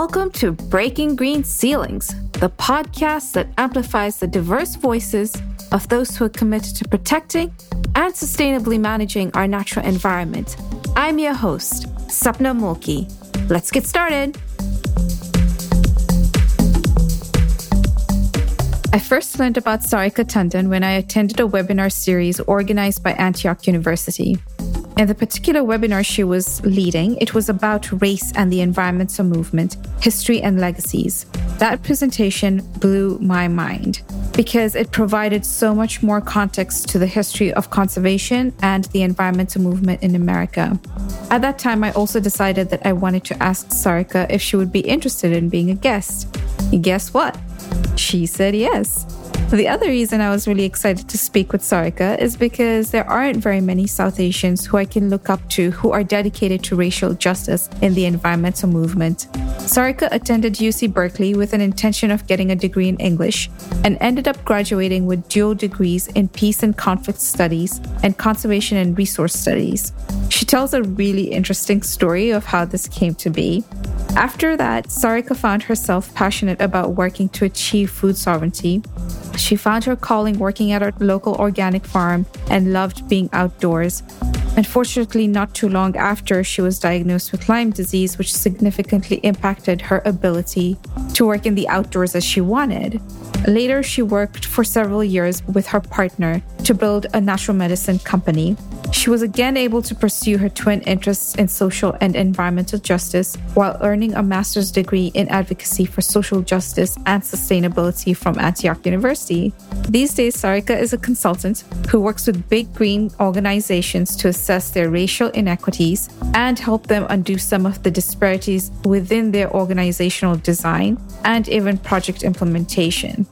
Welcome to Breaking Green Ceilings, the podcast that amplifies the diverse voices of those who are committed to protecting and sustainably managing our natural environment. I'm your host, Sapna Mulki. Let's get started. I first learned about Sarika Tandon when I attended a webinar series organized by Antioch University. In the particular webinar she was leading, it was about race and the environmental movement, history and legacies. That presentation blew my mind because it provided so much more context to the history of conservation and the environmental movement in America. At that time, I also decided that I wanted to ask Sarika if she would be interested in being a guest. Guess what? She said yes. The other reason I was really excited to speak with Sarika is because there aren't very many South Asians who I can look up to who are dedicated to racial justice in the environmental movement. Sarika attended UC Berkeley with an intention of getting a degree in English and ended up graduating with dual degrees in peace and conflict studies and conservation and resource studies. She tells a really interesting story of how this came to be. After that, Sarika found herself passionate about working to achieve food sovereignty she found her calling working at a local organic farm and loved being outdoors. Unfortunately, not too long after, she was diagnosed with Lyme disease, which significantly impacted her ability to work in the outdoors as she wanted. Later, she worked for several years with her partner to build a natural medicine company. She was again able to pursue her twin interests in social and environmental justice while earning a master's degree in advocacy for social justice and sustainability from Antioch University. These days, Sarika is a consultant who works with big green organizations to assess their racial inequities and help them undo some of the disparities within their organizational design and even project implementation.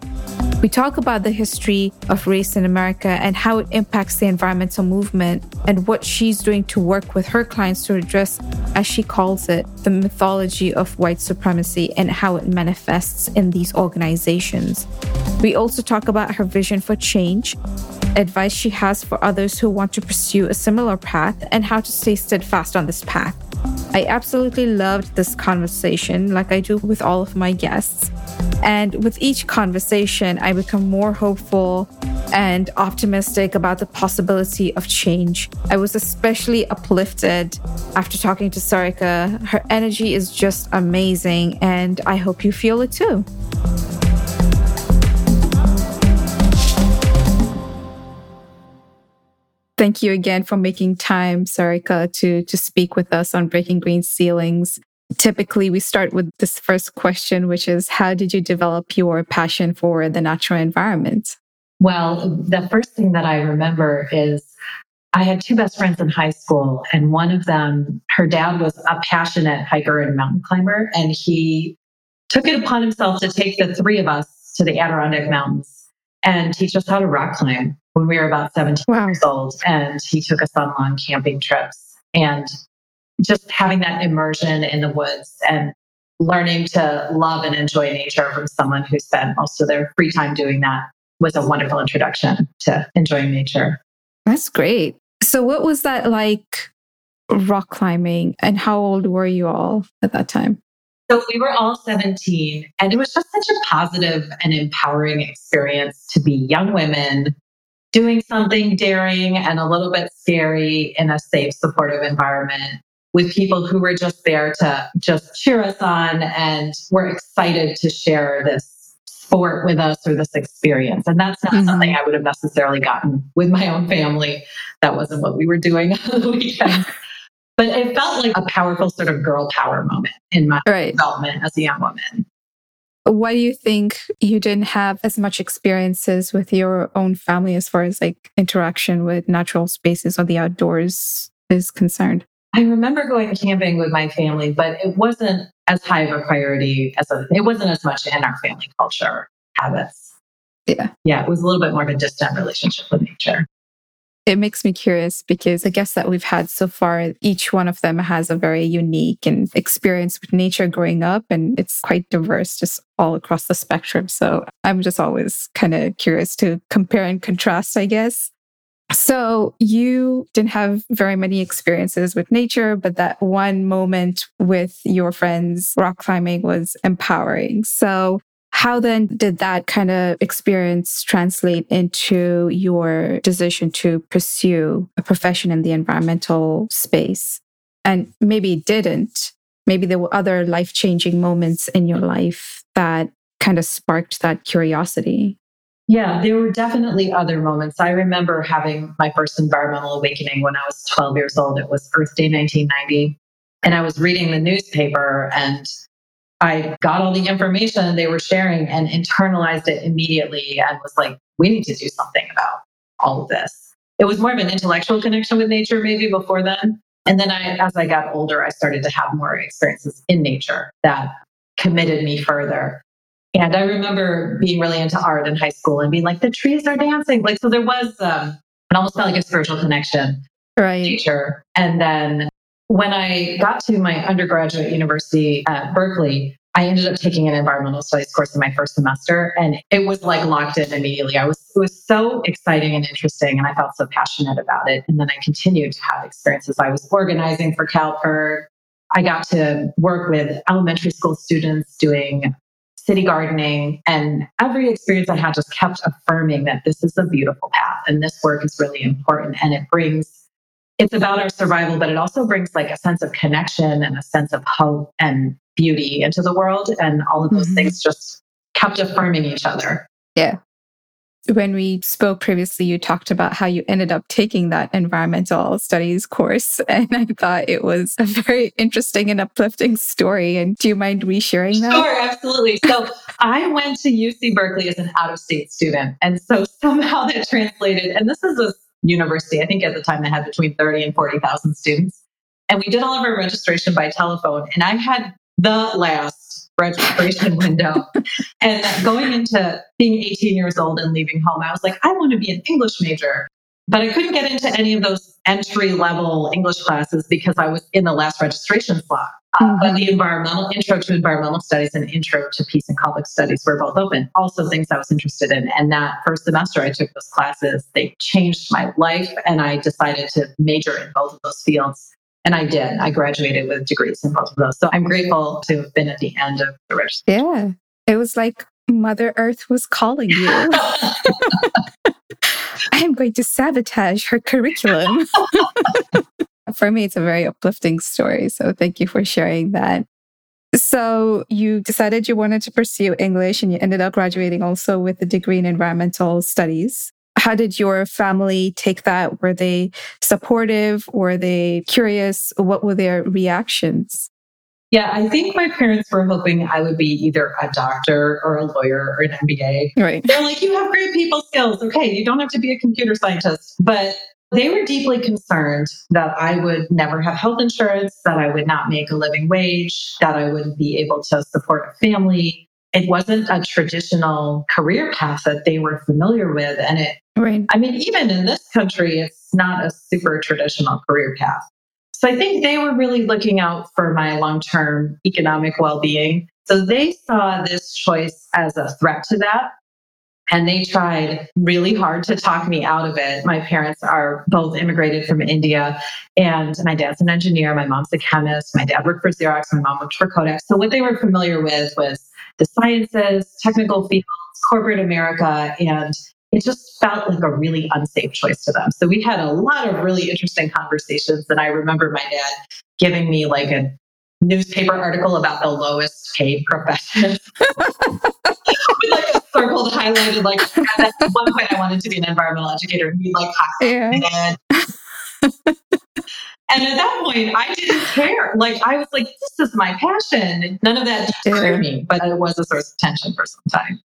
We talk about the history of race in America and how it impacts the environmental movement and what she's doing to work with her clients to address, as she calls it, the mythology of white supremacy and how it manifests in these organizations. We also talk about her vision for change, advice she has for others who want to pursue a similar path, and how to stay steadfast on this path. I absolutely loved this conversation, like I do with all of my guests. And with each conversation, I become more hopeful and optimistic about the possibility of change. I was especially uplifted after talking to Sarika. Her energy is just amazing, and I hope you feel it too. Thank you again for making time, Sarika, to, to speak with us on Breaking Green Ceilings. Typically, we start with this first question, which is How did you develop your passion for the natural environment? Well, the first thing that I remember is I had two best friends in high school, and one of them, her dad was a passionate hiker and mountain climber, and he took it upon himself to take the three of us to the Adirondack Mountains and teach us how to rock climb when we were about 17 wow. years old. And he took us on long camping trips and just having that immersion in the woods and learning to love and enjoy nature from someone who spent most of their free time doing that was a wonderful introduction to enjoying nature. That's great. So, what was that like rock climbing, and how old were you all at that time? So, we were all 17, and it was just such a positive and empowering experience to be young women doing something daring and a little bit scary in a safe, supportive environment with people who were just there to just cheer us on and were excited to share this sport with us or this experience. And that's not mm-hmm. something I would have necessarily gotten with my own family. That wasn't what we were doing on the weekends. But it felt like a powerful sort of girl power moment in my right. development as a young woman. Why do you think you didn't have as much experiences with your own family as far as like interaction with natural spaces or the outdoors is concerned? I remember going camping with my family, but it wasn't as high of a priority as a, it wasn't as much in our family culture habits. Yeah. Yeah. It was a little bit more of a distant relationship with nature. It makes me curious because the guests that we've had so far, each one of them has a very unique and experience with nature growing up, and it's quite diverse just all across the spectrum. So I'm just always kind of curious to compare and contrast, I guess. So you didn't have very many experiences with nature, but that one moment with your friends rock climbing was empowering. So how then did that kind of experience translate into your decision to pursue a profession in the environmental space? And maybe it didn't. Maybe there were other life changing moments in your life that kind of sparked that curiosity. Yeah, there were definitely other moments. I remember having my first environmental awakening when I was 12 years old. It was Earth Day 1990. And I was reading the newspaper and I got all the information they were sharing and internalized it immediately and was like, we need to do something about all of this. It was more of an intellectual connection with nature maybe before then. And then I, as I got older, I started to have more experiences in nature that committed me further. And I remember being really into art in high school and being like, the trees are dancing. Like, so there was, um, it almost felt like a spiritual connection. Right. Nature. And then when I got to my undergraduate university at Berkeley, I ended up taking an environmental studies course in my first semester and it was like locked in immediately. I was it was so exciting and interesting and I felt so passionate about it. And then I continued to have experiences. I was organizing for CalPIRG. I got to work with elementary school students doing city gardening. And every experience I had just kept affirming that this is a beautiful path and this work is really important. And it brings, it's about our survival, but it also brings like a sense of connection and a sense of hope and beauty into the world. And all of those mm-hmm. things just kept affirming each other. Yeah when we spoke previously, you talked about how you ended up taking that environmental studies course. And I thought it was a very interesting and uplifting story. And do you mind resharing that? Sure, absolutely. So I went to UC Berkeley as an out of state student. And so somehow that translated, and this is a university, I think at the time they had between 30 and 40,000 students. And we did all of our registration by telephone. And I had the last registration window. And going into being 18 years old and leaving home, I was like, I want to be an English major. But I couldn't get into any of those entry level English classes because I was in the last registration slot. Uh, mm-hmm. but the environmental intro to environmental studies and intro to peace and conflict studies were both open. Also, things I was interested in. And that first semester I took those classes, they changed my life. And I decided to major in both of those fields and I did. I graduated with degrees in both of those. So I'm grateful to have been at the end of the registration. Yeah. It was like Mother Earth was calling you. I'm going to sabotage her curriculum. for me, it's a very uplifting story. So thank you for sharing that. So you decided you wanted to pursue English and you ended up graduating also with a degree in environmental studies. How did your family take that? Were they supportive? Were they curious? What were their reactions? Yeah, I think my parents were hoping I would be either a doctor or a lawyer or an MBA. Right. They're like, you have great people skills. Okay, you don't have to be a computer scientist. But they were deeply concerned that I would never have health insurance, that I would not make a living wage, that I wouldn't be able to support a family. It wasn't a traditional career path that they were familiar with. And it Right. I mean, even in this country, it's not a super traditional career path. So I think they were really looking out for my long term economic well being. So they saw this choice as a threat to that. And they tried really hard to talk me out of it. My parents are both immigrated from India, and my dad's an engineer. My mom's a chemist. My dad worked for Xerox. My mom worked for Kodak. So, what they were familiar with was the sciences, technical fields, corporate America, and it just felt like a really unsafe choice to them. So we had a lot of really interesting conversations. And I remember my dad giving me like a newspaper article about the lowest paid professions with like a circled, highlighted, like at one point I wanted to be an environmental educator and he like yeah. And at that point, I didn't care. Like I was like, this is my passion. None of that deterred me, but it was a source of tension for some time.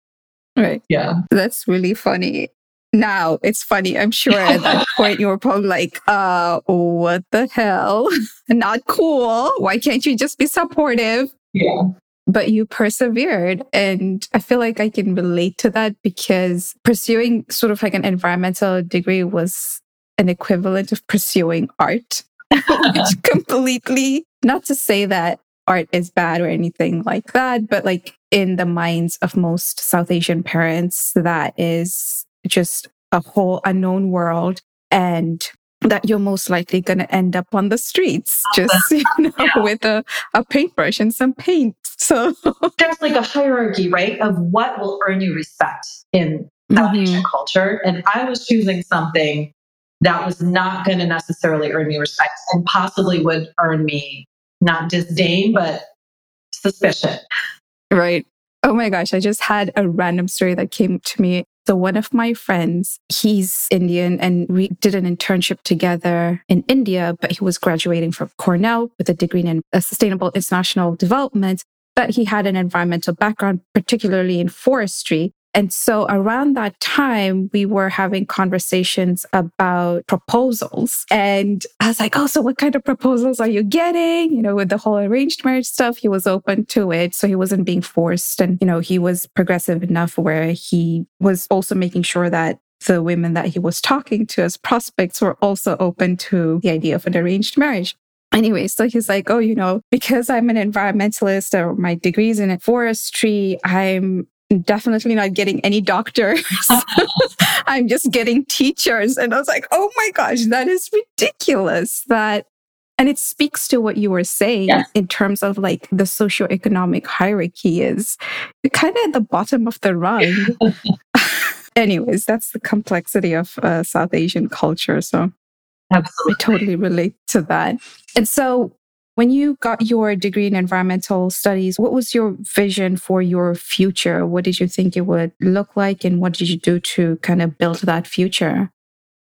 Right. Yeah. That's really funny. Now it's funny. I'm sure at that point you were probably like, uh, what the hell? Not cool. Why can't you just be supportive? Yeah. But you persevered. And I feel like I can relate to that because pursuing sort of like an environmental degree was an equivalent of pursuing art, which completely, not to say that art is bad or anything like that, but like in the minds of most South Asian parents, that is just a whole unknown world. and that you're most likely going to end up on the streets just you know yeah. with a, a paintbrush and some paint so there's like a hierarchy right of what will earn you respect in South mm-hmm. Asian culture and I was choosing something that was not going to necessarily earn me respect and possibly would earn me not disdain but suspicion right Oh my gosh, I just had a random story that came to me. So one of my friends, he's Indian and we did an internship together in India, but he was graduating from Cornell with a degree in sustainable international development. But he had an environmental background, particularly in forestry. And so around that time, we were having conversations about proposals. And I was like, Oh, so what kind of proposals are you getting? You know, with the whole arranged marriage stuff, he was open to it. So he wasn't being forced. And, you know, he was progressive enough where he was also making sure that the women that he was talking to as prospects were also open to the idea of an arranged marriage. Anyway, so he's like, oh, you know, because I'm an environmentalist or my degrees in forestry, I'm definitely not getting any doctors. I'm just getting teachers. And I was like, oh my gosh, that is ridiculous. That and it speaks to what you were saying yes. in terms of like the socioeconomic hierarchy is kind of at the bottom of the rung. Anyways, that's the complexity of uh, South Asian culture. So Absolutely. I totally relate to that. And so when you got your degree in environmental studies, what was your vision for your future? What did you think it would look like? And what did you do to kind of build that future?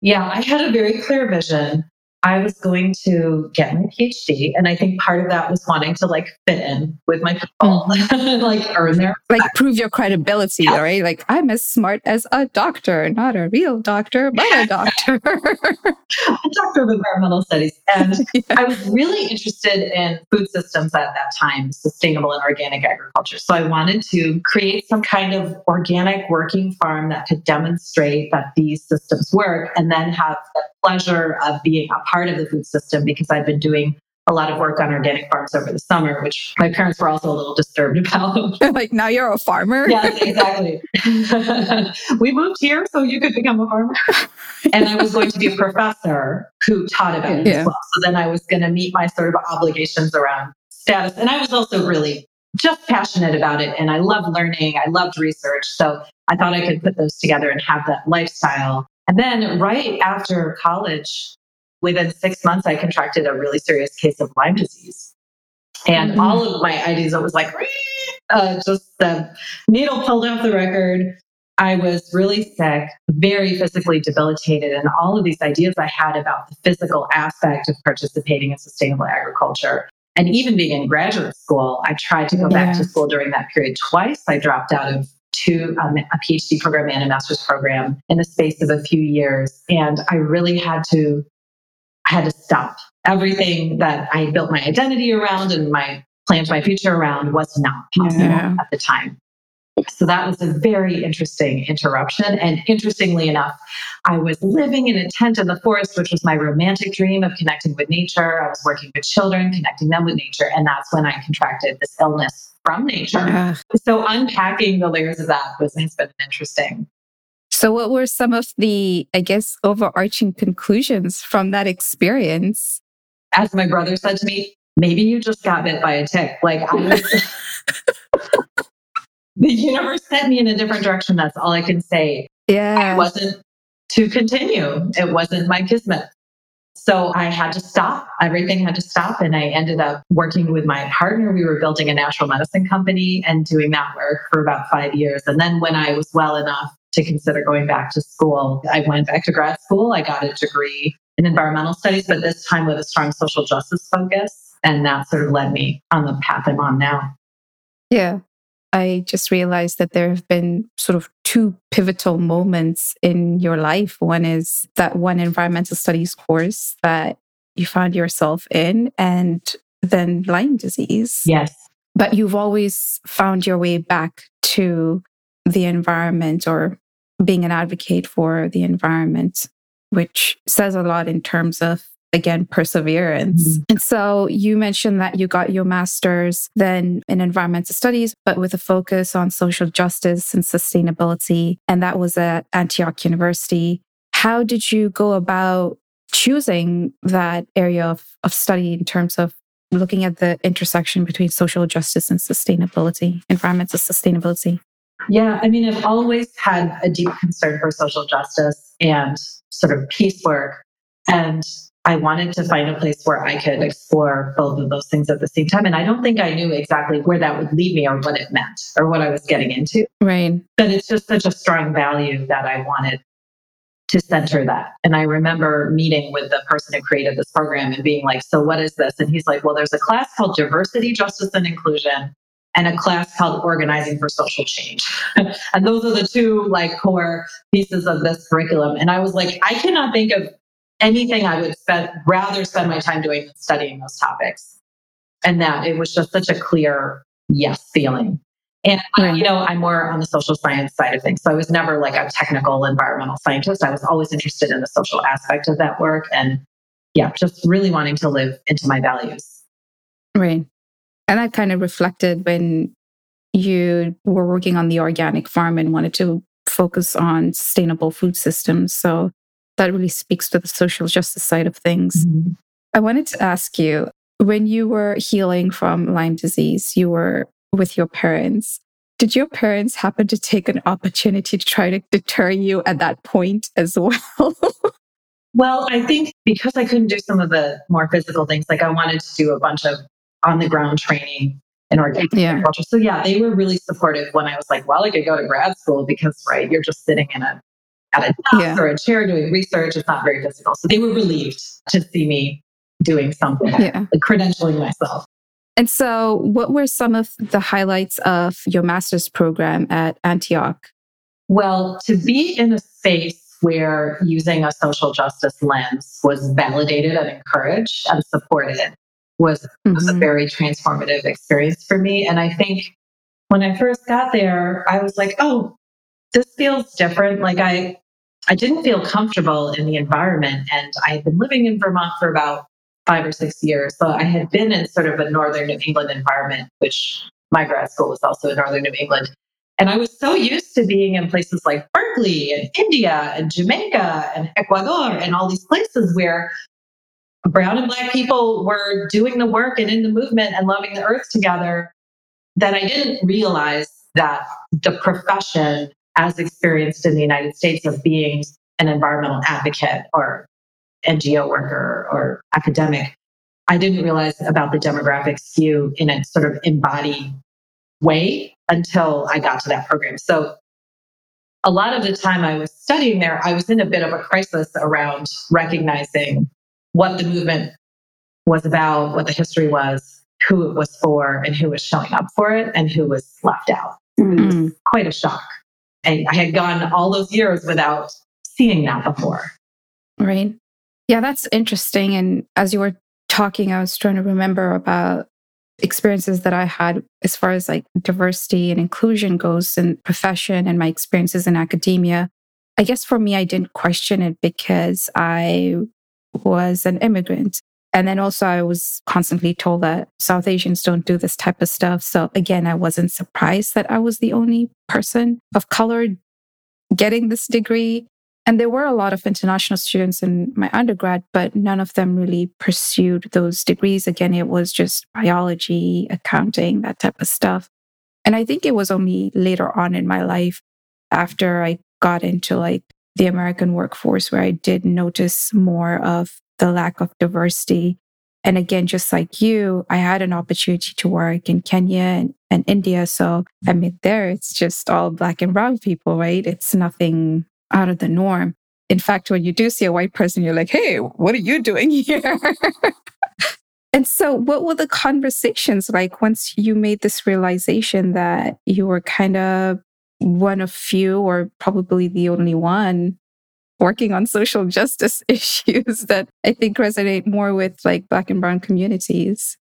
Yeah, I had a very clear vision. I was going to get my PhD. And I think part of that was wanting to like fit in with my people, mm-hmm. like earn their like prove your credibility, yeah. right? Like I'm as smart as a doctor, not a real doctor, but a doctor. a doctor of environmental studies. And yeah. I was really interested in food systems at that time, sustainable and organic agriculture. So I wanted to create some kind of organic working farm that could demonstrate that these systems work and then have pleasure of being a part of the food system because I've been doing a lot of work on organic farms over the summer, which my parents were also a little disturbed about. like, now you're a farmer? yes, exactly. we moved here so you could become a farmer. and I was going to be a professor who taught about it yeah. as well. So then I was going to meet my sort of obligations around status. And I was also really just passionate about it. And I loved learning, I loved research. So I thought I could put those together and have that lifestyle. And then right after college, within six months, I contracted a really serious case of Lyme disease. And mm-hmm. all of my ideas, it was like, uh, just the needle pulled off the record. I was really sick, very physically debilitated. And all of these ideas I had about the physical aspect of participating in sustainable agriculture. And even being in graduate school, I tried to go yeah. back to school during that period twice. I dropped out of two um, a PhD program and a master's program in the space of a few years. And I really had to I had to stop. Everything that I built my identity around and my planned my future around was not possible yeah. at the time. So that was a very interesting interruption. And interestingly enough, I was living in a tent in the forest, which was my romantic dream of connecting with nature. I was working with children, connecting them with nature. And that's when I contracted this illness from nature. Uh, so unpacking the layers of that was has been interesting. So, what were some of the, I guess, overarching conclusions from that experience? As my brother said to me, maybe you just got bit by a tick. Like, I was, the universe sent me in a different direction. That's all I can say. Yeah. It wasn't to continue, it wasn't my kismet. So I had to stop. Everything had to stop. And I ended up working with my partner. We were building a natural medicine company and doing that work for about five years. And then when I was well enough to consider going back to school. I went back to grad school. I got a degree in environmental studies, but this time with a strong social justice focus. And that sort of led me on the path I'm on now. Yeah. I just realized that there have been sort of two pivotal moments in your life. One is that one environmental studies course that you found yourself in, and then Lyme disease. Yes. But you've always found your way back to the environment or being an advocate for the environment, which says a lot in terms of again perseverance. Mm-hmm. And so you mentioned that you got your masters then in environmental studies but with a focus on social justice and sustainability and that was at Antioch University. how did you go about choosing that area of, of study in terms of looking at the intersection between social justice and sustainability, environmental sustainability? Yeah, I mean, I've always had a deep concern for social justice and sort of peace work. And I wanted to find a place where I could explore both of those things at the same time. And I don't think I knew exactly where that would lead me or what it meant or what I was getting into. Right. But it's just such a strong value that I wanted to center that. And I remember meeting with the person who created this program and being like, So, what is this? And he's like, Well, there's a class called Diversity, Justice, and Inclusion and a class called Organizing for Social Change. and those are the two like core pieces of this curriculum. And I was like, I cannot think of anything I would spend, rather spend my time doing than studying those topics. And that it was just such a clear yes feeling. And, right. you know, I'm more on the social science side of things. So I was never like a technical environmental scientist. I was always interested in the social aspect of that work. And yeah, just really wanting to live into my values. Right. And that kind of reflected when you were working on the organic farm and wanted to focus on sustainable food systems. So that really speaks to the social justice side of things. Mm-hmm. I wanted to ask you when you were healing from Lyme disease, you were with your parents. Did your parents happen to take an opportunity to try to deter you at that point as well? well, I think because I couldn't do some of the more physical things, like I wanted to do a bunch of on the ground training in organic yeah. agriculture. So yeah, they were really supportive when I was like, well, I could go to grad school because right, you're just sitting in a at a desk yeah. or a chair doing research. It's not very physical. So they were relieved to see me doing something, yeah. like credentialing myself. And so, what were some of the highlights of your master's program at Antioch? Well, to be in a space where using a social justice lens was validated and encouraged and supported was, mm-hmm. was a mm-hmm. very transformative experience for me. And I think when I first got there, I was like, oh, this feels different. Like I, I didn't feel comfortable in the environment. And I had been living in Vermont for about five or six years. So I had been in sort of a northern New England environment, which my grad school was also in northern New England. And I was so used to being in places like Berkeley and India and Jamaica and Ecuador and all these places where brown and black people were doing the work and in the movement and loving the earth together that I didn't realize that the profession as experienced in the United States of being an environmental advocate or NGO worker or academic, I didn't realize about the demographic skew in a sort of embodied way until I got to that program. So a lot of the time I was studying there, I was in a bit of a crisis around recognizing what the movement was about, what the history was, who it was for, and who was showing up for it, and who was left out. Mm-hmm. It was mm. quite a shock. And I had gone all those years without seeing that before. Right. Yeah, that's interesting. And as you were talking, I was trying to remember about experiences that I had as far as like diversity and inclusion goes in profession and my experiences in academia. I guess for me, I didn't question it because I was an immigrant. And then also, I was constantly told that South Asians don't do this type of stuff. So again, I wasn't surprised that I was the only person of color getting this degree. And there were a lot of international students in my undergrad, but none of them really pursued those degrees. Again, it was just biology, accounting, that type of stuff. And I think it was only later on in my life after I got into like the American workforce where I did notice more of the lack of diversity. And again, just like you, I had an opportunity to work in Kenya and, and India. So, I mean, there it's just all black and brown people, right? It's nothing out of the norm. In fact, when you do see a white person, you're like, hey, what are you doing here? and so, what were the conversations like once you made this realization that you were kind of one of few, or probably the only one, working on social justice issues that I think resonate more with like Black and Brown communities?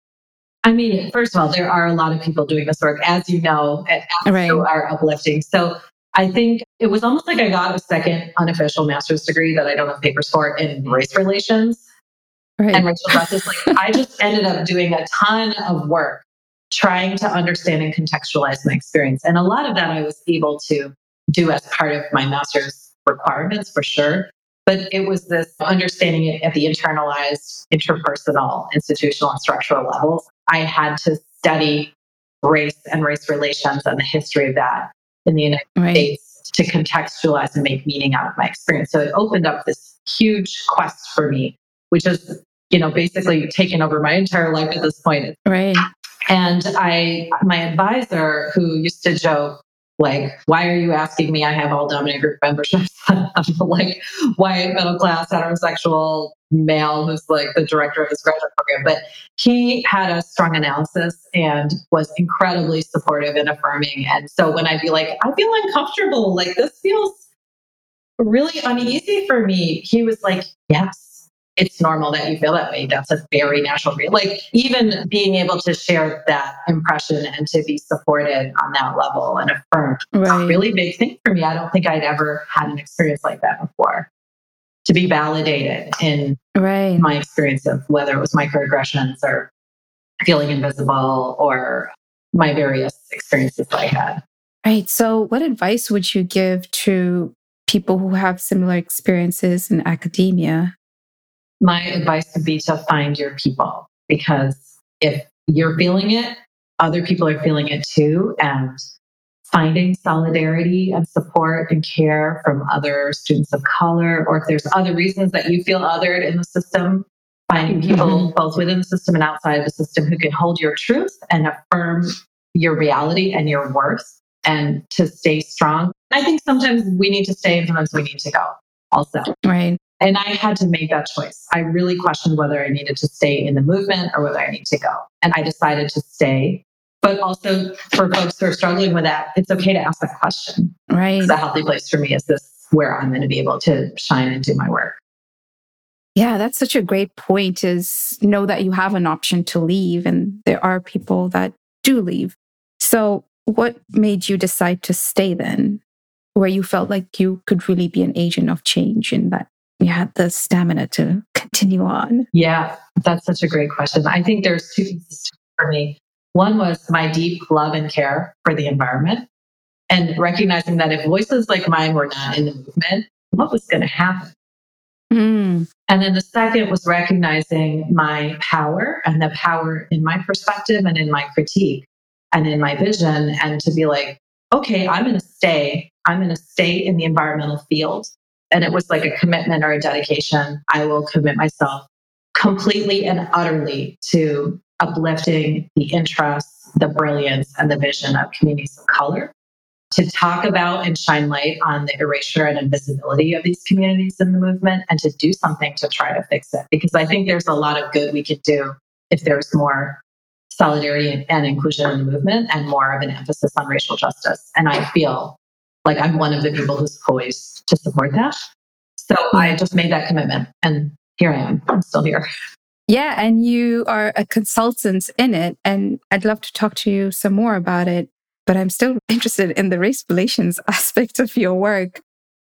I mean, first of all, there are a lot of people doing this work, as you know, right. are uplifting. So I think it was almost like I got a second unofficial master's degree that I don't have papers for in race relations right. and racial justice. Like I just ended up doing a ton of work trying to understand and contextualize my experience. And a lot of that I was able to do as part of my master's requirements for sure. But it was this understanding it at the internalized, interpersonal, institutional, and structural levels. I had to study race and race relations and the history of that in the United right. States to contextualize and make meaning out of my experience. So it opened up this huge quest for me, which is, you know, basically taken over my entire life at this point. Right. And I, my advisor, who used to joke, like, why are you asking me? I have all dominant group memberships. Like white, middle class, heterosexual male who's like the director of this graduate program. But he had a strong analysis and was incredibly supportive and affirming. And so when I'd be like, I feel uncomfortable, like this feels really uneasy for me, he was like, Yes, it's normal that you feel that way. That's a very natural. Feeling. Like even being able to share that impression and to be supported on that level and affirmed, right. a really big thing for me. I don't think I'd ever had an experience like that before. To be validated in right. my experience of whether it was microaggressions or feeling invisible or my various experiences I had. Right. So, what advice would you give to people who have similar experiences in academia? My advice would be to find your people because if you're feeling it, other people are feeling it too. And finding solidarity and support and care from other students of color, or if there's other reasons that you feel othered in the system, finding people mm-hmm. both within the system and outside of the system who can hold your truth and affirm your reality and your worth and to stay strong. I think sometimes we need to stay and sometimes we need to go also. Right. And I had to make that choice. I really questioned whether I needed to stay in the movement or whether I need to go. And I decided to stay. But also for folks who are struggling with that, it's okay to ask that question. Right. It's a healthy place for me. Is this where I'm going to be able to shine and do my work? Yeah, that's such a great point is know that you have an option to leave and there are people that do leave. So what made you decide to stay then? Where you felt like you could really be an agent of change in that you had the stamina to continue on? Yeah, that's such a great question. I think there's two pieces for me. One was my deep love and care for the environment and recognizing that if voices like mine were not in the movement, what was going to happen? Mm. And then the second was recognizing my power and the power in my perspective and in my critique and in my vision, and to be like, okay, I'm going to stay. I'm going to stay in the environmental field and it was like a commitment or a dedication. I will commit myself completely and utterly to uplifting the interests, the brilliance, and the vision of communities of color, to talk about and shine light on the erasure and invisibility of these communities in the movement, and to do something to try to fix it. Because I think there's a lot of good we could do if there's more solidarity and inclusion in the movement and more of an emphasis on racial justice. And I feel like I'm one of the people who's poised to support that. So I just made that commitment and here I am. I'm still here. Yeah, and you are a consultant in it. And I'd love to talk to you some more about it. But I'm still interested in the race relations aspect of your work.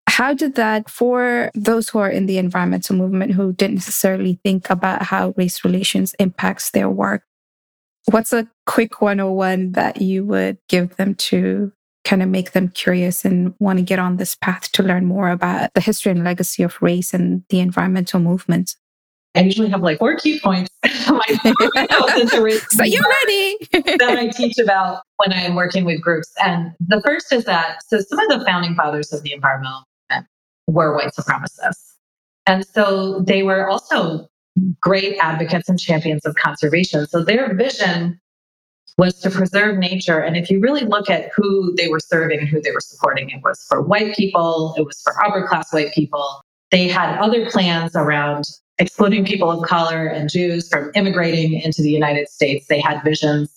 How did that, for those who are in the environmental movement who didn't necessarily think about how race relations impacts their work, what's a quick 101 that you would give them to kind of make them curious and want to get on this path to learn more about the history and legacy of race and the environmental movement? I usually have like four key points. so you're ready. that I teach about when I am working with groups. And the first is that so some of the founding fathers of the environmental movement were white supremacists. And so they were also great advocates and champions of conservation. So their vision was to preserve nature. And if you really look at who they were serving and who they were supporting, it was for white people, it was for upper class white people. They had other plans around excluding people of color and Jews from immigrating into the United States. They had visions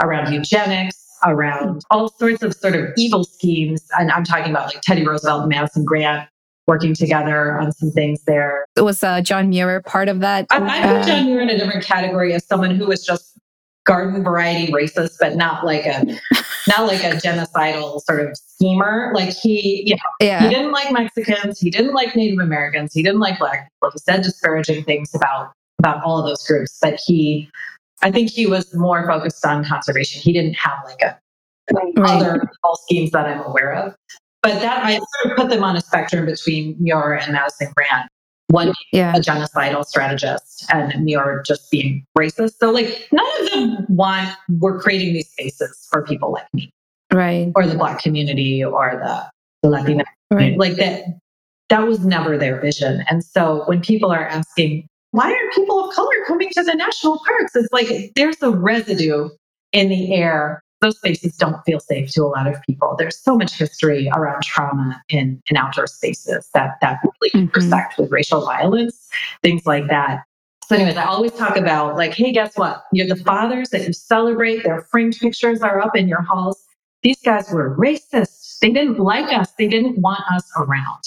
around eugenics, around all sorts of sort of evil schemes. And I'm talking about like Teddy Roosevelt and Madison Grant working together on some things there. Was uh, John Muir part of that? I, I put John Muir in a different category as someone who was just garden variety racist, but not like a not like a genocidal sort of schemer. Like he, you know, yeah. he didn't like Mexicans, he didn't like Native Americans, he didn't like black people. He said disparaging things about about all of those groups, but he I think he was more focused on conservation. He didn't have like a right. other all schemes that I'm aware of. But that I sort of put them on a spectrum between Muir and Madison Grant. One yeah. a genocidal strategist and Muir just being racist. So like none of them want we're creating these spaces for people like me. Right. Or the black community or the, the Latina right. Like that that was never their vision. And so when people are asking, why aren't people of color coming to the national parks? It's like there's a residue in the air those spaces don't feel safe to a lot of people. There's so much history around trauma in, in outdoor spaces that, that really mm-hmm. intersect with racial violence, things like that. So, anyways, I always talk about like, hey, guess what? You're the fathers that you celebrate, their framed pictures are up in your halls. These guys were racist. They didn't like us, they didn't want us around.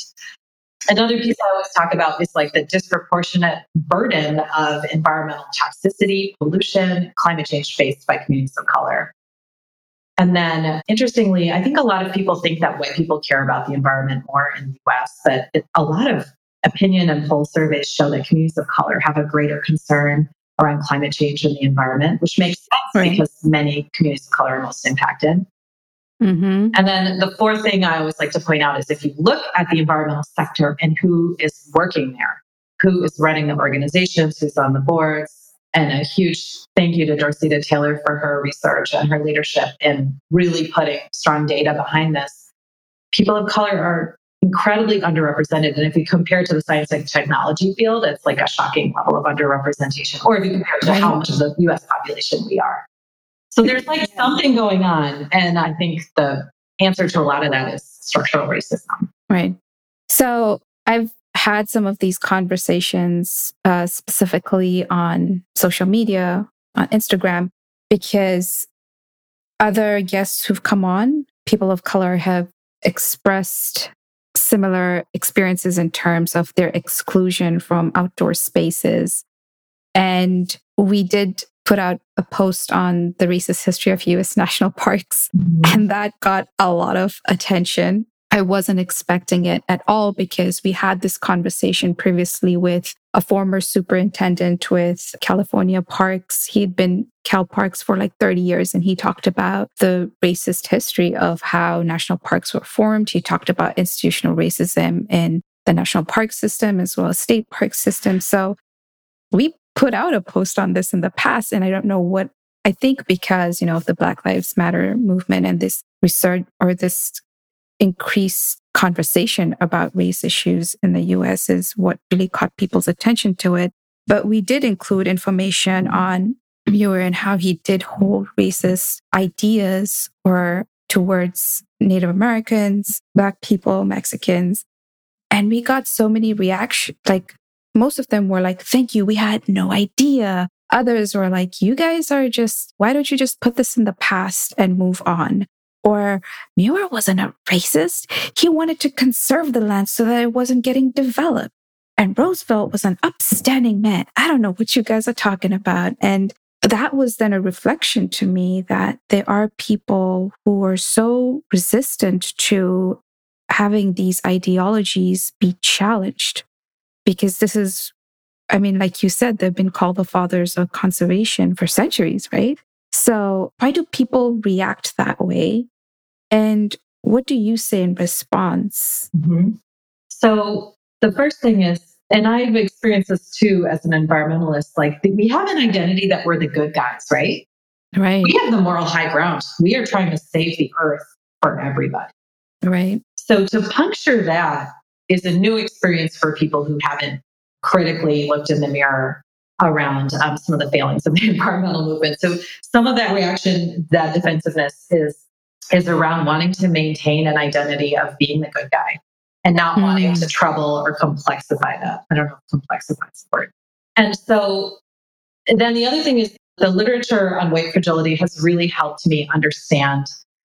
Another piece I always talk about is like the disproportionate burden of environmental toxicity, pollution, climate change faced by communities of color. And then, interestingly, I think a lot of people think that white people care about the environment more in the US, but it, a lot of opinion and poll surveys show that communities of color have a greater concern around climate change and the environment, which makes sense right. because many communities of color are most impacted. Mm-hmm. And then the fourth thing I always like to point out is if you look at the environmental sector and who is working there, who is running the organizations, who's on the boards, and a huge thank you to Dorceta Taylor for her research and her leadership in really putting strong data behind this. People of color are incredibly underrepresented. And if you compare to the science and technology field, it's like a shocking level of underrepresentation. Or if you compare to how much of the US population we are. So there's like something going on. And I think the answer to a lot of that is structural racism. Right. So I've had some of these conversations uh, specifically on social media, on Instagram, because other guests who've come on, people of color, have expressed similar experiences in terms of their exclusion from outdoor spaces. And we did put out a post on the racist history of US national parks, mm-hmm. and that got a lot of attention. I wasn't expecting it at all because we had this conversation previously with a former superintendent with California Parks. He'd been Cal Parks for like 30 years and he talked about the racist history of how national parks were formed. He talked about institutional racism in the national park system as well as state park system. So we put out a post on this in the past and I don't know what I think because, you know, of the Black Lives Matter movement and this research or this increased conversation about race issues in the US is what really caught people's attention to it. But we did include information on Muir and how he did hold racist ideas or towards Native Americans, Black people, Mexicans. And we got so many reactions. Like most of them were like, thank you. We had no idea. Others were like, you guys are just, why don't you just put this in the past and move on? Or Muir wasn't a racist. He wanted to conserve the land so that it wasn't getting developed. And Roosevelt was an upstanding man. I don't know what you guys are talking about. And that was then a reflection to me that there are people who are so resistant to having these ideologies be challenged because this is I mean, like you said, they've been called the fathers of conservation for centuries, right? So, why do people react that way? And what do you say in response? Mm-hmm. So, the first thing is, and I've experienced this too as an environmentalist, like we have an identity that we're the good guys, right? Right. We have the moral high ground. We are trying to save the earth for everybody. Right. So, to puncture that is a new experience for people who haven't critically looked in the mirror around um, some of the failings of the environmental movement. So some of that reaction, that defensiveness is is around wanting to maintain an identity of being the good guy and not mm-hmm. wanting to trouble or complexify that. I don't know if complexify is the word. And so then the other thing is the literature on white fragility has really helped me understand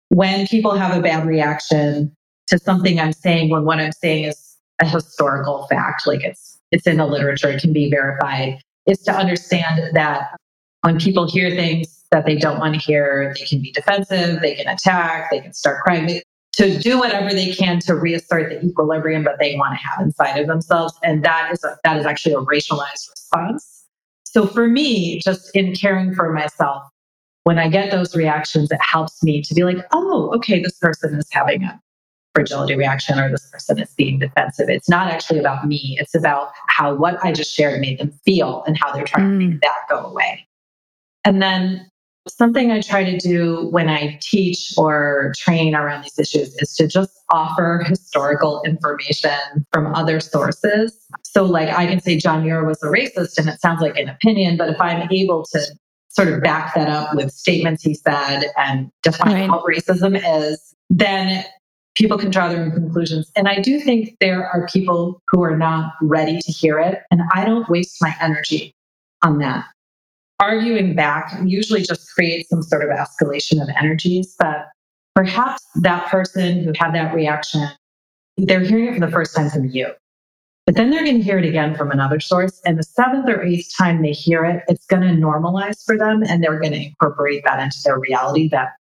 when people have a bad reaction to something I'm saying when what I'm saying is a historical fact, like it's it's in the literature, it can be verified is to understand that when people hear things that they don't want to hear, they can be defensive, they can attack, they can start crying, to do whatever they can to reassert the equilibrium that they want to have inside of themselves. And that is a, that is actually a racialized response. So for me, just in caring for myself, when I get those reactions, it helps me to be like, oh, okay, this person is having a fragility reaction or this person is being defensive. It's not actually about me. It's about how what I just shared made them feel and how they're trying mm. to make mm. that go away. And then something I try to do when I teach or train around these issues is to just offer historical information from other sources. So, like, I can say John Muir was a racist, and it sounds like an opinion, but if I'm able to sort of back that up with statements he said and define right. what racism is, then people can draw their own conclusions. And I do think there are people who are not ready to hear it. And I don't waste my energy on that. Arguing back usually just creates some sort of escalation of energies. But perhaps that person who had that reaction, they're hearing it for the first time from you. But then they're going to hear it again from another source. And the seventh or eighth time they hear it, it's going to normalize for them and they're going to incorporate that into their reality that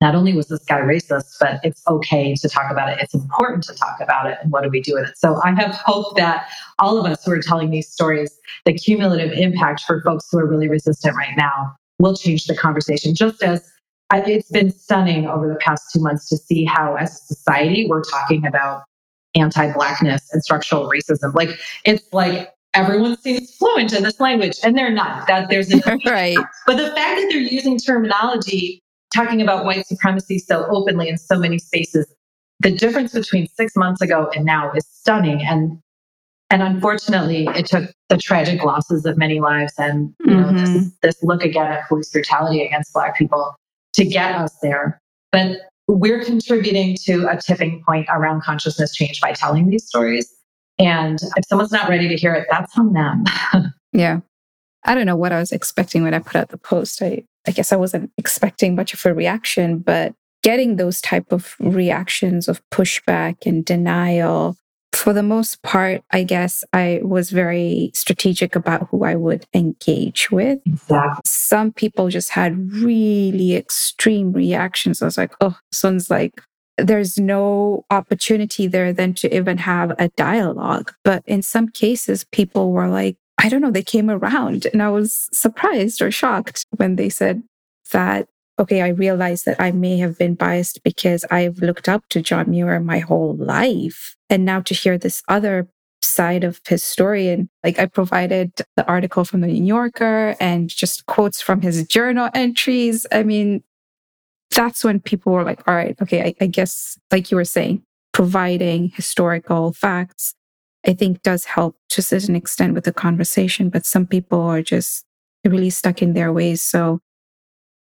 not only was this guy racist, but it's okay to talk about it. It's important to talk about it. And what do we do with it? So I have hope that all of us who are telling these stories, the cumulative impact for folks who are really resistant right now will change the conversation, just as it's been stunning over the past two months to see how, as a society, we're talking about anti Blackness and structural racism. Like, it's like everyone seems fluent in this language, and they're not. That there's a right. But the fact that they're using terminology talking about white supremacy so openly in so many spaces, the difference between six months ago and now is stunning. And and unfortunately, it took the tragic losses of many lives and you know mm-hmm. this, this look again at police brutality against Black people to get us there. But we're contributing to a tipping point around consciousness change by telling these stories. And if someone's not ready to hear it, that's on them. yeah. I don't know what I was expecting when I put out the post. I, I guess I wasn't expecting much of a reaction, but getting those type of reactions of pushback and denial for the most part, I guess I was very strategic about who I would engage with. Exactly. Some people just had really extreme reactions. I was like, oh, sounds like there's no opportunity there then to even have a dialogue. But in some cases, people were like, I don't know, they came around and I was surprised or shocked when they said that okay, I realized that I may have been biased because I've looked up to John Muir my whole life. And now to hear this other side of his story, and like I provided the article from the New Yorker and just quotes from his journal entries. I mean, that's when people were like, all right, okay, I, I guess, like you were saying, providing historical facts, I think does help to a certain extent with the conversation. But some people are just really stuck in their ways. So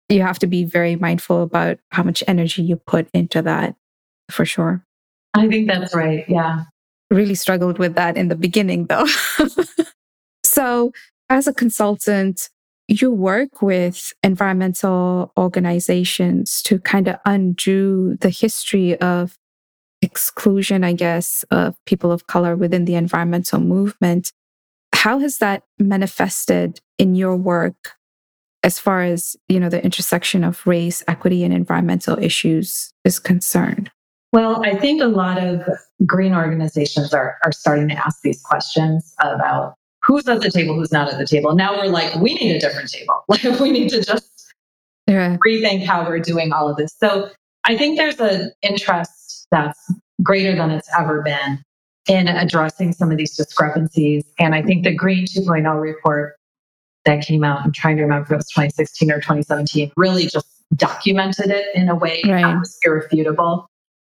you have to be very mindful about how much energy you put into that for sure. I think that's right. Yeah. Really struggled with that in the beginning though. so, as a consultant, you work with environmental organizations to kind of undo the history of exclusion, I guess, of people of color within the environmental movement. How has that manifested in your work as far as you know the intersection of race equity and environmental issues is concerned well i think a lot of green organizations are, are starting to ask these questions about who's at the table who's not at the table now we're like we need a different table like we need to just yeah. rethink how we're doing all of this so i think there's an interest that's greater than it's ever been in addressing some of these discrepancies and i think the green 2.0 report that came out. I'm trying to remember if it was 2016 or 2017, really just documented it in a way right. that was irrefutable.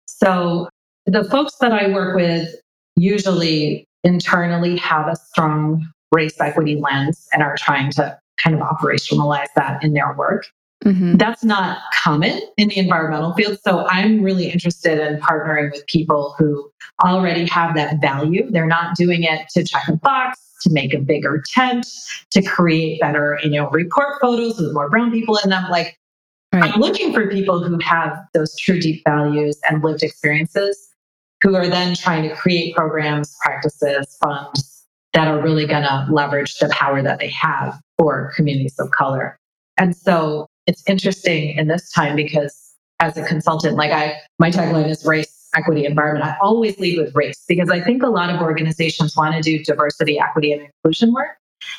So the folks that I work with usually internally have a strong race equity lens and are trying to kind of operationalize that in their work. Mm-hmm. That's not common in the environmental field. So I'm really interested in partnering with people who already have that value. They're not doing it to check a box to make a bigger tent, to create better, you know, report photos with more brown people in them. Like right. I'm looking for people who have those true deep values and lived experiences who are then trying to create programs, practices, funds that are really going to leverage the power that they have for communities of color. And so it's interesting in this time because as a consultant, like I, my tagline is race equity, environment, I always lead with race because I think a lot of organizations want to do diversity, equity, and inclusion work.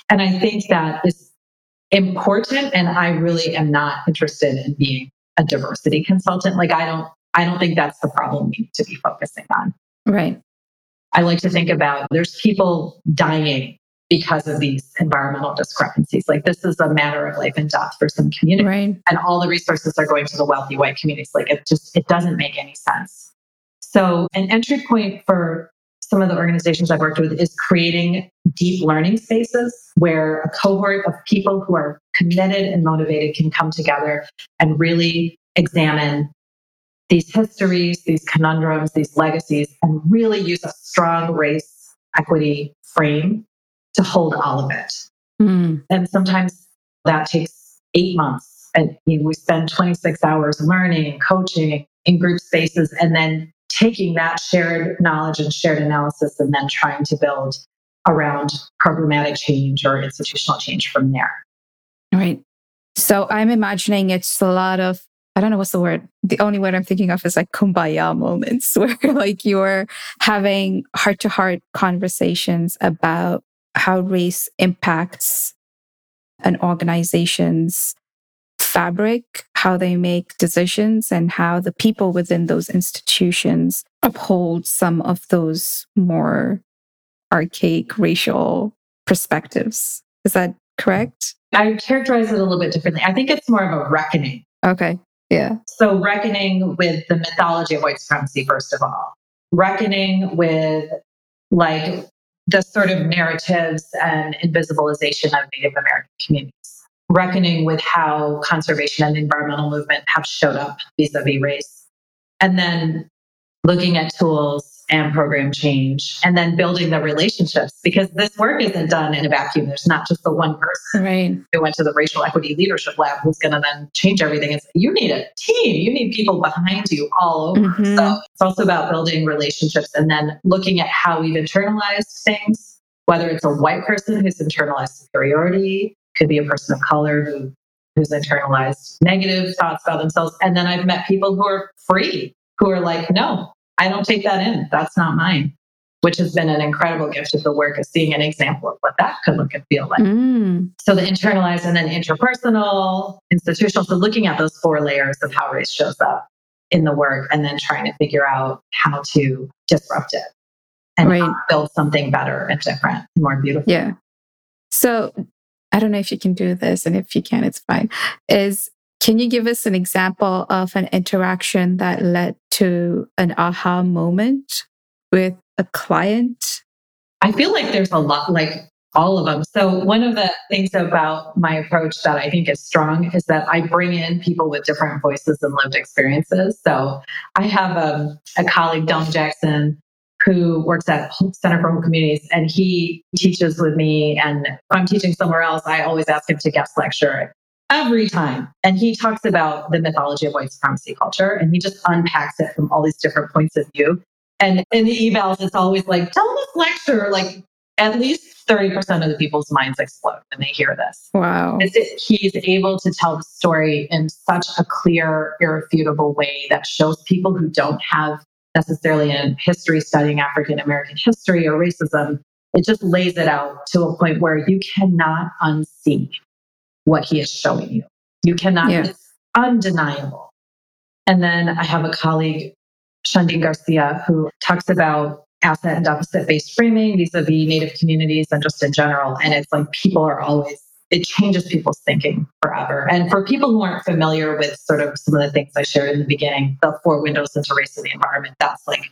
And I think that is important. And I really am not interested in being a diversity consultant. Like, I don't I don't think that's the problem we need to be focusing on. Right. I like to think about there's people dying because of these environmental discrepancies. Like this is a matter of life and death for some communities. Right. And all the resources are going to the wealthy white communities. Like it just it doesn't make any sense. So an entry point for some of the organizations I've worked with is creating deep learning spaces where a cohort of people who are committed and motivated can come together and really examine these histories, these conundrums, these legacies, and really use a strong race equity frame to hold all of it. Mm. And sometimes that takes eight months. And you know, we spend 26 hours learning and coaching in group spaces and then taking that shared knowledge and shared analysis and then trying to build around programmatic change or institutional change from there. Right. So I'm imagining it's a lot of, I don't know what's the word. The only word I'm thinking of is like kumbaya moments where like you're having heart to heart conversations about how race impacts an organization's fabric, how they make decisions, and how the people within those institutions uphold some of those more archaic racial perspectives. Is that correct? I characterize it a little bit differently. I think it's more of a reckoning. Okay. Yeah. So, reckoning with the mythology of white supremacy, first of all, reckoning with like the sort of narratives and invisibilization of Native American communities, reckoning with how conservation and environmental movement have showed up vis a vis race, and then looking at tools and program change and then building the relationships because this work isn't done in a vacuum. There's not just the one person right. who went to the racial equity leadership lab who's going to then change everything. It's, you need a team. You need people behind you all over. Mm-hmm. So it's also about building relationships and then looking at how we've internalized things, whether it's a white person who's internalized superiority, could be a person of color who who's internalized negative thoughts about themselves. And then I've met people who are free, who are like, no, I don't take that in. That's not mine, which has been an incredible gift of the work of seeing an example of what that could look and feel like. Mm. So the internalized and then interpersonal, institutional. So looking at those four layers of how race shows up in the work and then trying to figure out how to disrupt it and right. build something better and different and more beautiful. Yeah. So I don't know if you can do this, and if you can, it's fine. Is can you give us an example of an interaction that led to an aha moment with a client? I feel like there's a lot, like all of them. So, one of the things about my approach that I think is strong is that I bring in people with different voices and lived experiences. So, I have um, a colleague, Don Jackson, who works at Center for Whole Communities, and he teaches with me. And if I'm teaching somewhere else, I always ask him to guest lecture every time. And he talks about the mythology of white supremacy culture and he just unpacks it from all these different points of view. And in the evals, it's always like, tell this lecture, like at least 30% of the people's minds explode when they hear this. Wow. It's, he's able to tell the story in such a clear, irrefutable way that shows people who don't have necessarily a history studying African American history or racism. It just lays it out to a point where you cannot unsee what he is showing you. You cannot, yeah. it's undeniable. And then I have a colleague, Shandine Garcia, who talks about asset and deficit based framing vis a vis Native communities and just in general. And it's like people are always, it changes people's thinking forever. And for people who aren't familiar with sort of some of the things I shared in the beginning, the four windows into race in the environment, that's like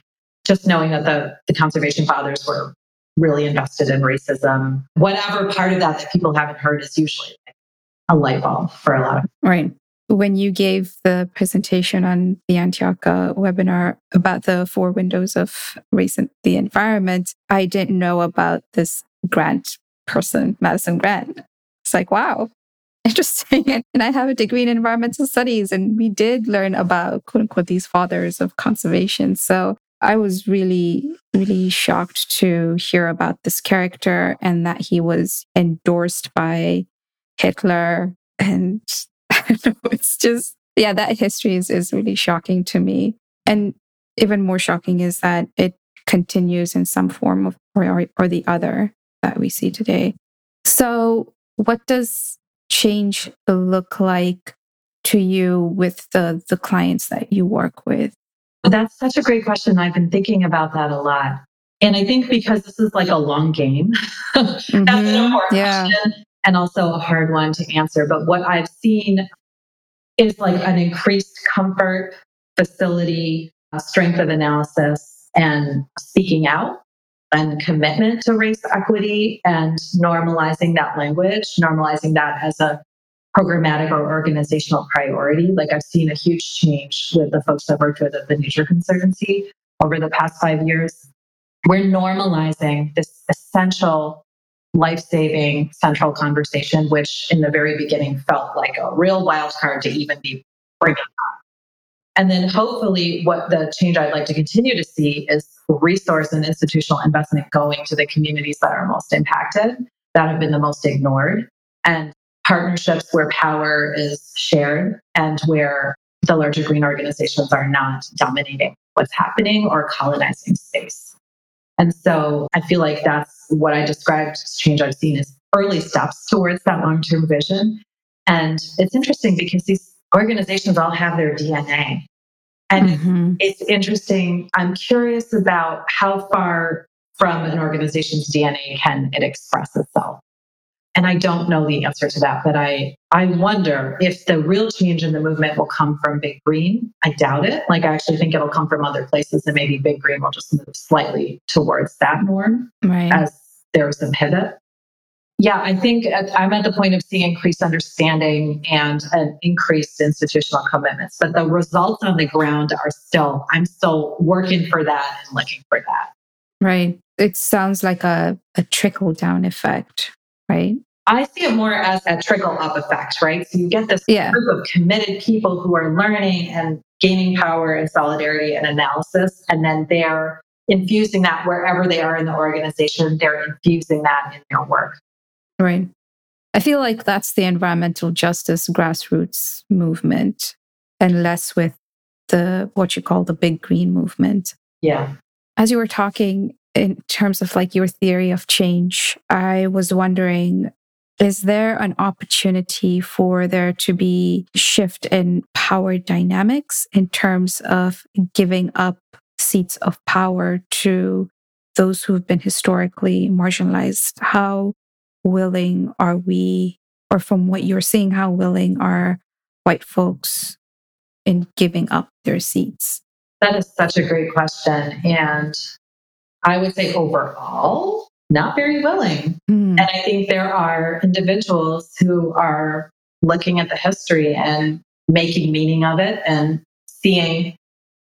just knowing that the, the conservation fathers were really invested in racism. Whatever part of that that people haven't heard is usually a light bulb for a lot of right when you gave the presentation on the Antioch webinar about the four windows of race and the environment, I didn't know about this grant person, Madison Grant. It's like, wow, interesting. And I have a degree in environmental studies, and we did learn about quote unquote these fathers of conservation. So I was really, really shocked to hear about this character and that he was endorsed by Hitler. And know, it's just, yeah, that history is, is really shocking to me. And even more shocking is that it continues in some form of or, or the other that we see today. So, what does change look like to you with the the clients that you work with? That's such a great question. I've been thinking about that a lot. And I think because this is like a long game, mm-hmm. that's an mm-hmm. important yeah. question and also a hard one to answer. But what I've seen is like an increased comfort, facility, uh, strength of analysis, and speaking out and commitment to race equity and normalizing that language, normalizing that as a programmatic or organizational priority. Like I've seen a huge change with the folks I've worked with at the Nature Conservancy over the past five years. We're normalizing this essential life saving central conversation, which in the very beginning felt like a real wild card to even be bringing up. And then hopefully, what the change I'd like to continue to see is resource and institutional investment going to the communities that are most impacted, that have been the most ignored, and partnerships where power is shared and where the larger green organizations are not dominating what's happening or colonizing space. And so I feel like that's what I described as change I've seen is early steps towards that long term vision. And it's interesting because these organizations all have their DNA. And mm-hmm. it's interesting. I'm curious about how far from an organization's DNA can it express itself. And I don't know the answer to that, but I, I wonder if the real change in the movement will come from Big Green. I doubt it. Like, I actually think it'll come from other places, and maybe Big Green will just move slightly towards that norm right. as there's a pivot. Yeah, I think uh, I'm at the point of seeing increased understanding and an increased institutional commitments, but the results on the ground are still, I'm still working for that and looking for that. Right. It sounds like a, a trickle down effect right? I see it more as a trickle up effect, right? So you get this yeah. group of committed people who are learning and gaining power and solidarity and analysis, and then they're infusing that wherever they are in the organization, they're infusing that in their work. Right. I feel like that's the environmental justice grassroots movement and less with the what you call the big green movement. Yeah. As you were talking, in terms of like your theory of change, I was wondering is there an opportunity for there to be shift in power dynamics in terms of giving up seats of power to those who've been historically marginalized? How willing are we, or from what you're seeing, how willing are white folks in giving up their seats? That is such a great question. And I would say overall, not very willing. Mm. And I think there are individuals who are looking at the history and making meaning of it and seeing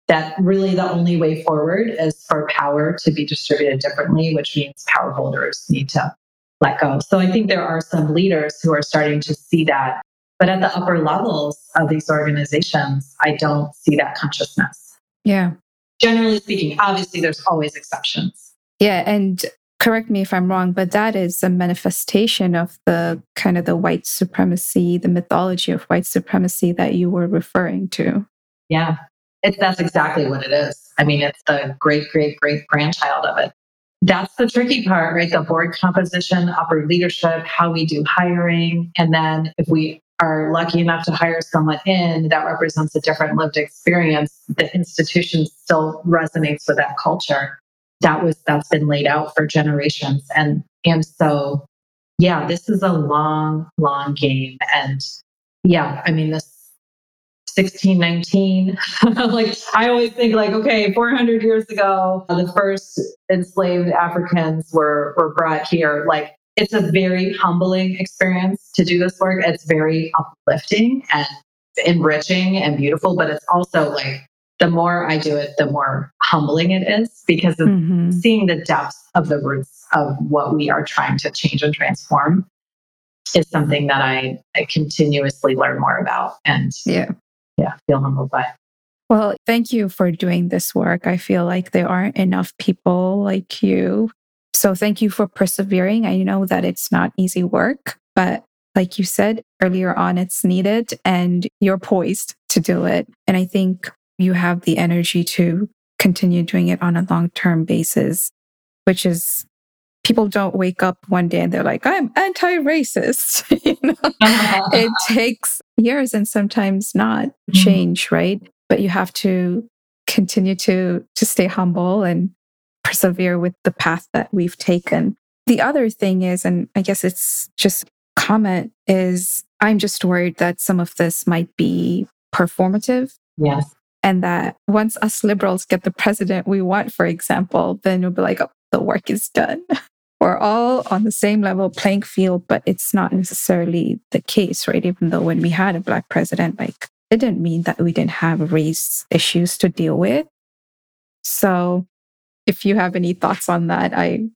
that really the only way forward is for power to be distributed differently, which means power holders need to let go. So I think there are some leaders who are starting to see that. But at the upper levels of these organizations, I don't see that consciousness. Yeah generally speaking, obviously there's always exceptions. Yeah. And correct me if I'm wrong, but that is a manifestation of the kind of the white supremacy, the mythology of white supremacy that you were referring to. Yeah. It's that's exactly what it is. I mean, it's the great, great, great grandchild of it. That's the tricky part, right? The board composition, upper leadership, how we do hiring. And then if we are lucky enough to hire someone in that represents a different lived experience, the institution still resonates with that culture. That was that's been laid out for generations. And and so yeah, this is a long, long game. And yeah, I mean this 1619 like i always think like okay 400 years ago the first enslaved africans were were brought here like it's a very humbling experience to do this work. It's very uplifting and enriching and beautiful, but it's also like the more I do it, the more humbling it is because of mm-hmm. seeing the depths of the roots of what we are trying to change and transform is something that I, I continuously learn more about and yeah, yeah, feel humbled by. Well, thank you for doing this work. I feel like there aren't enough people like you so thank you for persevering. I know that it's not easy work, but like you said earlier on, it's needed and you're poised to do it. And I think you have the energy to continue doing it on a long term basis, which is people don't wake up one day and they're like, I'm anti racist. you know? it takes years and sometimes not mm-hmm. change, right? But you have to continue to to stay humble and persevere with the path that we've taken. The other thing is, and I guess it's just comment is I'm just worried that some of this might be performative. Yes. And that once us liberals get the president we want, for example, then we'll be like, oh, the work is done. We're all on the same level playing field, but it's not necessarily the case, right? Even though when we had a black president, like it didn't mean that we didn't have race issues to deal with. So if you have any thoughts on that, I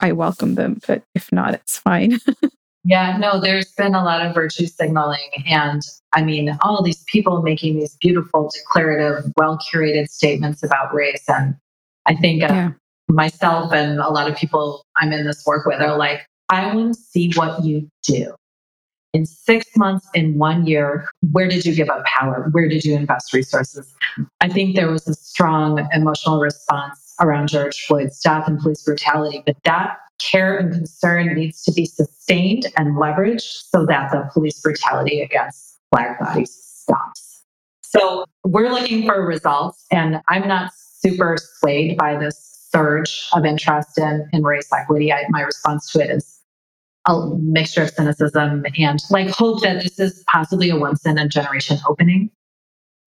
I welcome them, but if not, it's fine. yeah, no, there's been a lot of virtue signaling. And I mean, all these people making these beautiful, declarative, well curated statements about race. And I think uh, yeah. myself and a lot of people I'm in this work with are like, I want to see what you do in six months, in one year, where did you give up power? Where did you invest resources? I think there was a strong emotional response around George Floyd's death and police brutality, but that care and concern needs to be sustained and leveraged so that the police brutality against Black bodies stops. So we're looking for results, and I'm not super swayed by this surge of interest in, in race equity. I, my response to it is a mixture of cynicism and like hope that this is possibly a once in a generation opening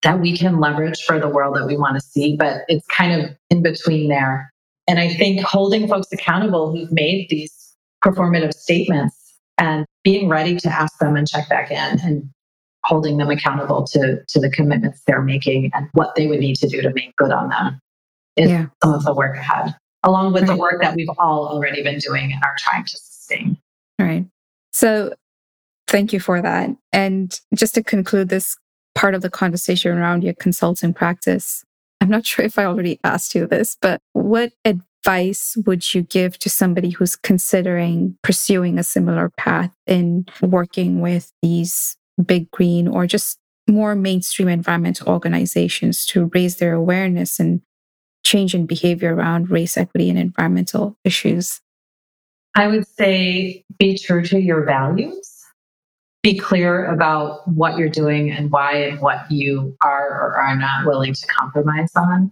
that we can leverage for the world that we want to see. But it's kind of in between there. And I think holding folks accountable who've made these performative statements and being ready to ask them and check back in and holding them accountable to, to the commitments they're making and what they would need to do to make good on them is yeah. some of the work ahead, along with right. the work that we've all already been doing and are trying to sustain. Right. So thank you for that. And just to conclude this part of the conversation around your consulting practice, I'm not sure if I already asked you this, but what advice would you give to somebody who's considering pursuing a similar path in working with these big green or just more mainstream environmental organizations to raise their awareness and change in behavior around race equity and environmental issues? I would say be true to your values. Be clear about what you're doing and why and what you are or are not willing to compromise on.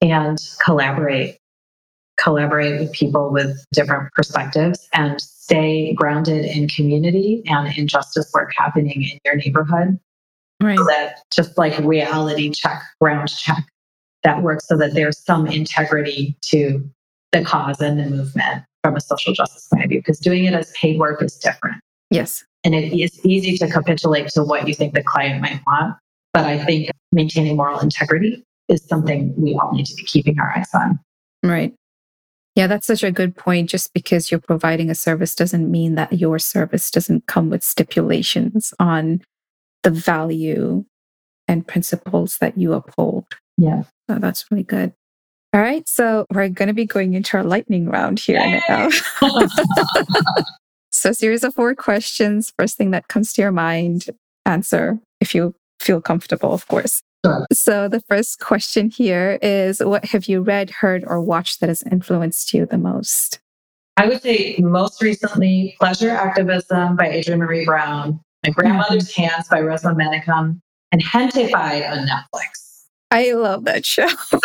And collaborate. Collaborate with people with different perspectives and stay grounded in community and in justice work happening in your neighborhood. Right. So that just like reality check, ground check, that works so that there's some integrity to the cause and the movement from a social justice point of view, because doing it as paid work is different. Yes. And it is easy to capitulate to what you think the client might want. But I think maintaining moral integrity is something we all need to be keeping our eyes on. Right. Yeah, that's such a good point. Just because you're providing a service doesn't mean that your service doesn't come with stipulations on the value and principles that you uphold. Yeah. So that's really good. All right. So we're going to be going into our lightning round here Yay! now. so, series of four questions. First thing that comes to your mind, answer if you feel comfortable, of course. Sure. So, the first question here is What have you read, heard, or watched that has influenced you the most? I would say most recently, Pleasure Activism by Adrienne Maree Brown, My Grandmother's mm-hmm. Hands by Resmaa Menakem, and Gentefied on Netflix. I love that show. so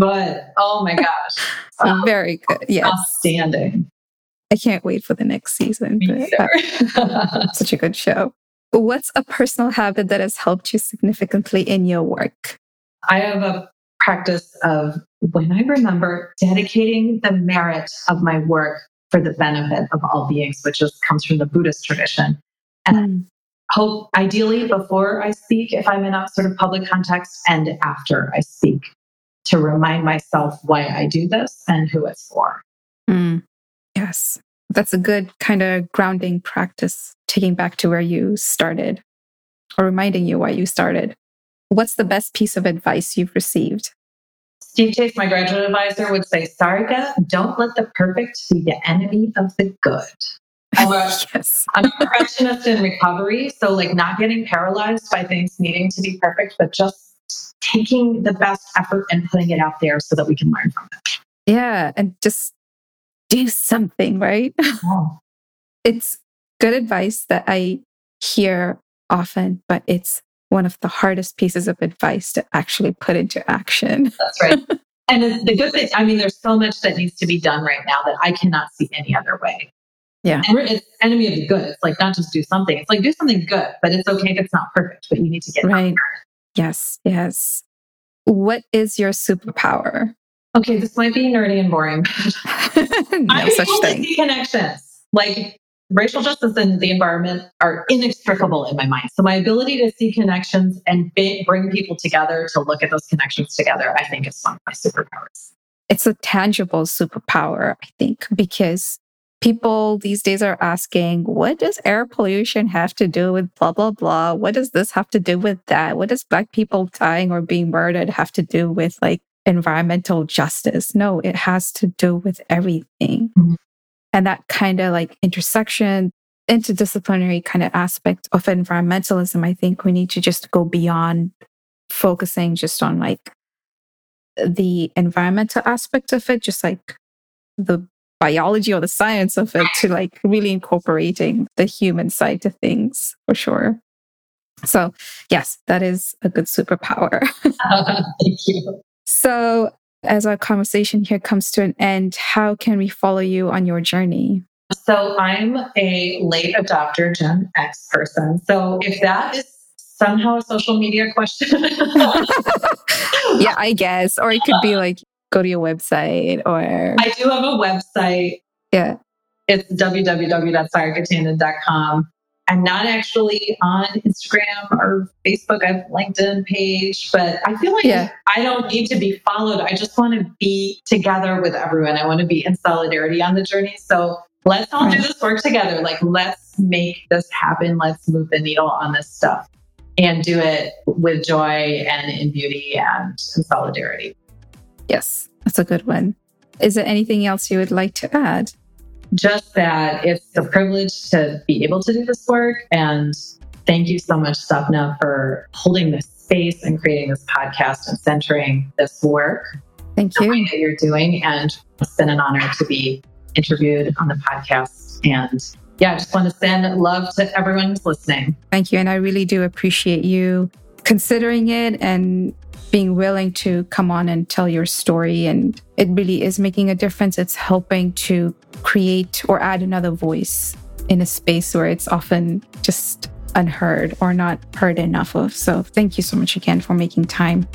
good. Oh my gosh. Wow. Very good. Yes. Outstanding. I can't wait for the next season. such a good show. What's a personal habit that has helped you significantly in your work? I have a practice of when I remember dedicating the merit of my work for the benefit of all beings, which just comes from the Buddhist tradition. And mm hope ideally before I speak, if I'm in a sort of public context, and after I speak to remind myself why I do this and who it's for. Mm, yes, that's a good kind of grounding practice, taking back to where you started or reminding you why you started. What's the best piece of advice you've received? Steve Chase, my graduate advisor, would say, Sarika, don't let the perfect be the enemy of the good. Yes. I'm a perfectionist in recovery. So, like, not getting paralyzed by things needing to be perfect, but just taking the best effort and putting it out there so that we can learn from it. Yeah. And just do something, right? It's good advice that I hear often, but it's one of the hardest pieces of advice to actually put into action. That's right. and the good thing, I mean, there's so much that needs to be done right now that I cannot see any other way. Yeah. And it's enemy of the good. It's like not just do something. It's like do something good, but it's okay if it's not perfect, but you need to get right. Yes. Yes. What is your superpower? Okay, this might be nerdy and boring. no such thing. connections. Like racial justice and the environment are inextricable in my mind. So my ability to see connections and bring people together to look at those connections together, I think is one of my superpowers. It's a tangible superpower, I think, because people these days are asking, what does air pollution have to do with blah, blah, blah? What does this have to do with that? What does Black people dying or being murdered have to do with like environmental justice? No, it has to do with everything. Mm-hmm. And that kind of like intersection, interdisciplinary kind of aspect of environmentalism, I think we need to just go beyond focusing just on like the environmental aspect of it, just like the biology or the science of it to like really incorporating the human side to things for sure. So, yes, that is a good superpower. thank you. So, as our conversation here comes to an end, how can we follow you on your journey? So, I'm a late adopter Gen X person. So, if that is somehow a social media question. yeah, I guess. Or it could be like go to your website or I do have a website. Yeah. It's www.sayakatanen.com. I'm not actually on Instagram or Facebook. I have LinkedIn page, but I feel like yeah. I don't need to be followed. I just want to be together with everyone. I want to be in solidarity on the journey. So let's all right. do this work together. Like, let's make this happen. Let's move the needle on this stuff and do it with joy and in beauty and in solidarity. Yes, that's a good one. Is there anything else you would like to add? Just that it's a privilege to be able to do this work. And thank you so much, Sapna, for holding this space and creating this podcast and centering this work. Thank you. That you're doing. And it's been an honor to be interviewed on the podcast. And yeah, I just want to send love to everyone who's listening. Thank you. And I really do appreciate you considering it and being willing to come on and tell your story. And it really is making a difference. It's helping to create or add another voice in a space where it's often just unheard or not heard enough of. So thank you so much again for making time.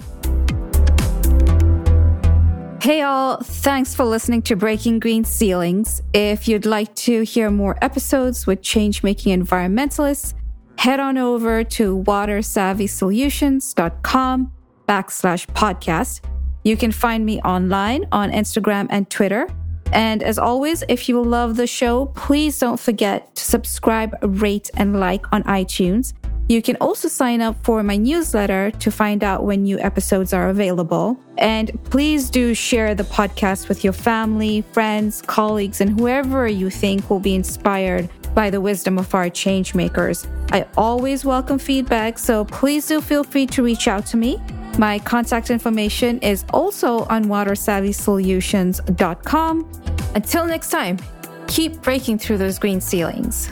Hey all, thanks for listening to Breaking Green Ceilings. If you'd like to hear more episodes with change making environmentalists, head on over to watersavvysolutions.com backslash podcast. You can find me online on Instagram and Twitter. And as always, if you love the show, please don't forget to subscribe, rate, and like on iTunes. You can also sign up for my newsletter to find out when new episodes are available. And please do share the podcast with your family, friends, colleagues, and whoever you think will be inspired by the wisdom of our change makers. I always welcome feedback, so please do feel free to reach out to me. My contact information is also on watersavvysolutions.com. Until next time, keep breaking through those green ceilings.